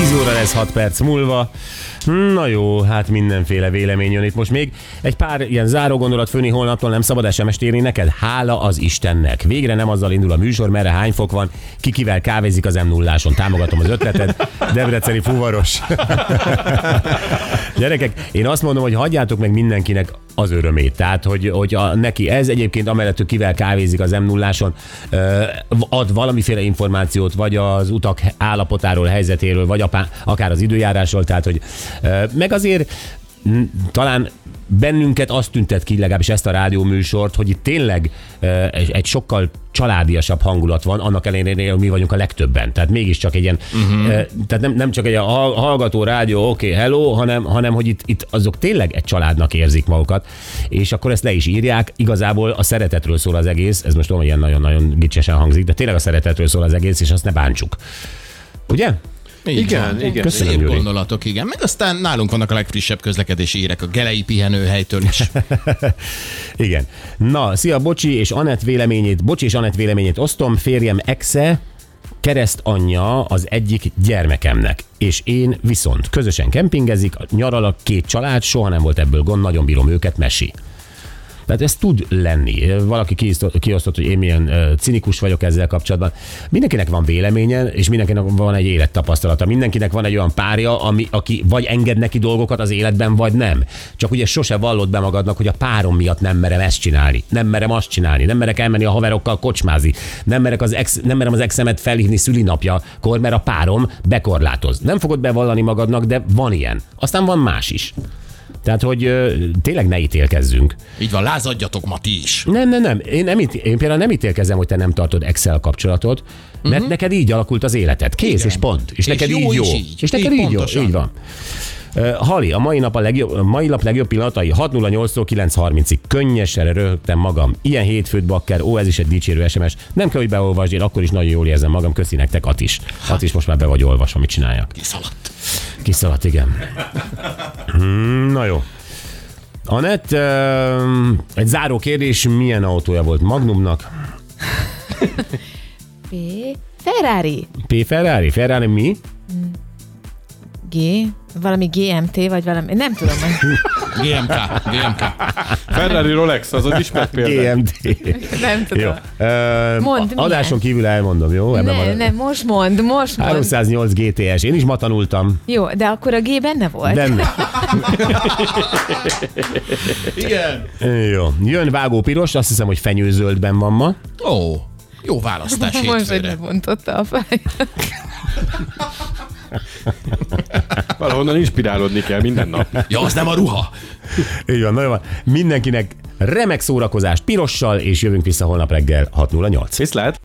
10 óra lesz 6 perc múlva. Na jó, hát mindenféle vélemény jön itt most még. Egy pár ilyen záró gondolat főni holnaptól nem szabad SMS-t írni neked? Hála az Istennek. Végre nem azzal indul a műsor, merre hány fok van, ki kávézik az m 0 Támogatom az ötleted. Debreceni fuvaros. Gyerekek, én azt mondom, hogy hagyjátok meg mindenkinek az örömét. Tehát, hogy, hogy a, neki ez egyébként amellett, hogy kivel kávézik az m 0 ad valamiféle információt, vagy az utak állapotáról, helyzetéről, vagy apá, akár az időjárásról, tehát, hogy meg azért talán bennünket azt tüntet ki, legalábbis ezt a rádióműsort, hogy itt tényleg egy, sokkal családiasabb hangulat van, annak ellenére, hogy mi vagyunk a legtöbben. Tehát mégiscsak egy ilyen, uh-huh. tehát nem, nem csak egy a hall- hallgató rádió, oké, okay, hello, hanem, hanem hogy itt, itt azok tényleg egy családnak érzik magukat, és akkor ezt le is írják. Igazából a szeretetről szól az egész, ez most tudom, hogy ilyen nagyon-nagyon gicsesen hangzik, de tényleg a szeretetről szól az egész, és azt ne bántsuk. Ugye? Így Igen, van. igen. Köszönöm, Szép gondolatok, igen. Meg aztán nálunk vannak a legfrissebb közlekedési hírek a Gelei pihenőhelytől is. Igen. Na, szia, Bocsi és Anett véleményét, Bocsi és Anett véleményét osztom, férjem exe, kereszt anyja az egyik gyermekemnek, és én viszont közösen kempingezik, nyaral a két család, soha nem volt ebből gond, nagyon bírom őket, mesi. Tehát ez tud lenni. Valaki kiosztott, hogy én milyen cinikus vagyok ezzel kapcsolatban. Mindenkinek van véleménye, és mindenkinek van egy élettapasztalata. Mindenkinek van egy olyan párja, ami, aki vagy enged neki dolgokat az életben, vagy nem. Csak ugye sose vallott be magadnak, hogy a párom miatt nem merem ezt csinálni, nem merem azt csinálni, nem merek elmenni a haverokkal kocsmázni, nem, merek az ex, nem merem az exemet felhívni szülinapjakor, mert a párom bekorlátoz. Nem fogod bevallani magadnak, de van ilyen. Aztán van más is. Tehát, hogy ö, tényleg ne ítélkezzünk. Így van, lázadjatok ma ti is. Nem, nem, nem. Én, nem itt, én például nem ítélkezem, hogy te nem tartod Excel kapcsolatot, mert uh-huh. neked így alakult az életed. Kész, Igen. és pont. És, És neked jó így jó. így. És neked Így így, jó. Így van. Hali, a mai nap a legjobb, a mai nap legjobb pillanatai 6.08-tól 9.30-ig. Könnyesen röhögtem magam. Ilyen hétfőt bakker, ó, ez is egy dicsérő SMS. Nem kell, hogy beolvasd, én akkor is nagyon jól érzem magam. Köszi nektek, Atis. Atis most már be vagy olvasva, mit csináljak. Kiszaladt. Kiszaladt, igen. Hmm, na jó. Anett, uh, egy záró kérdés, milyen autója volt Magnumnak? P. Ferrari. P. Ferrari? Ferrari mi? G. Valami GMT, vagy valami, nem tudom. GMK, GMK. Ferrari Rolex, az az ismert példa. GMT. Nem tudom. Jó. Uh, Mondd, milyen? adáson kívül elmondom, jó? Ebben Ne, van- ne, most mond, most mond. 308 GTS. Én is ma tanultam. Jó, de akkor a G benne volt. Benne. Igen. Jó. Jön vágó piros, azt hiszem, hogy fenyőzöldben van ma. Ó, jó választás Most, hogy hétfőre. lebontotta a fájt. Valahonnan inspirálódni kell minden nap. Ja, az nem a ruha. Így van, nagyon van. Mindenkinek remek szórakozást pirossal, és jövünk vissza holnap reggel 6.08. Viszlát!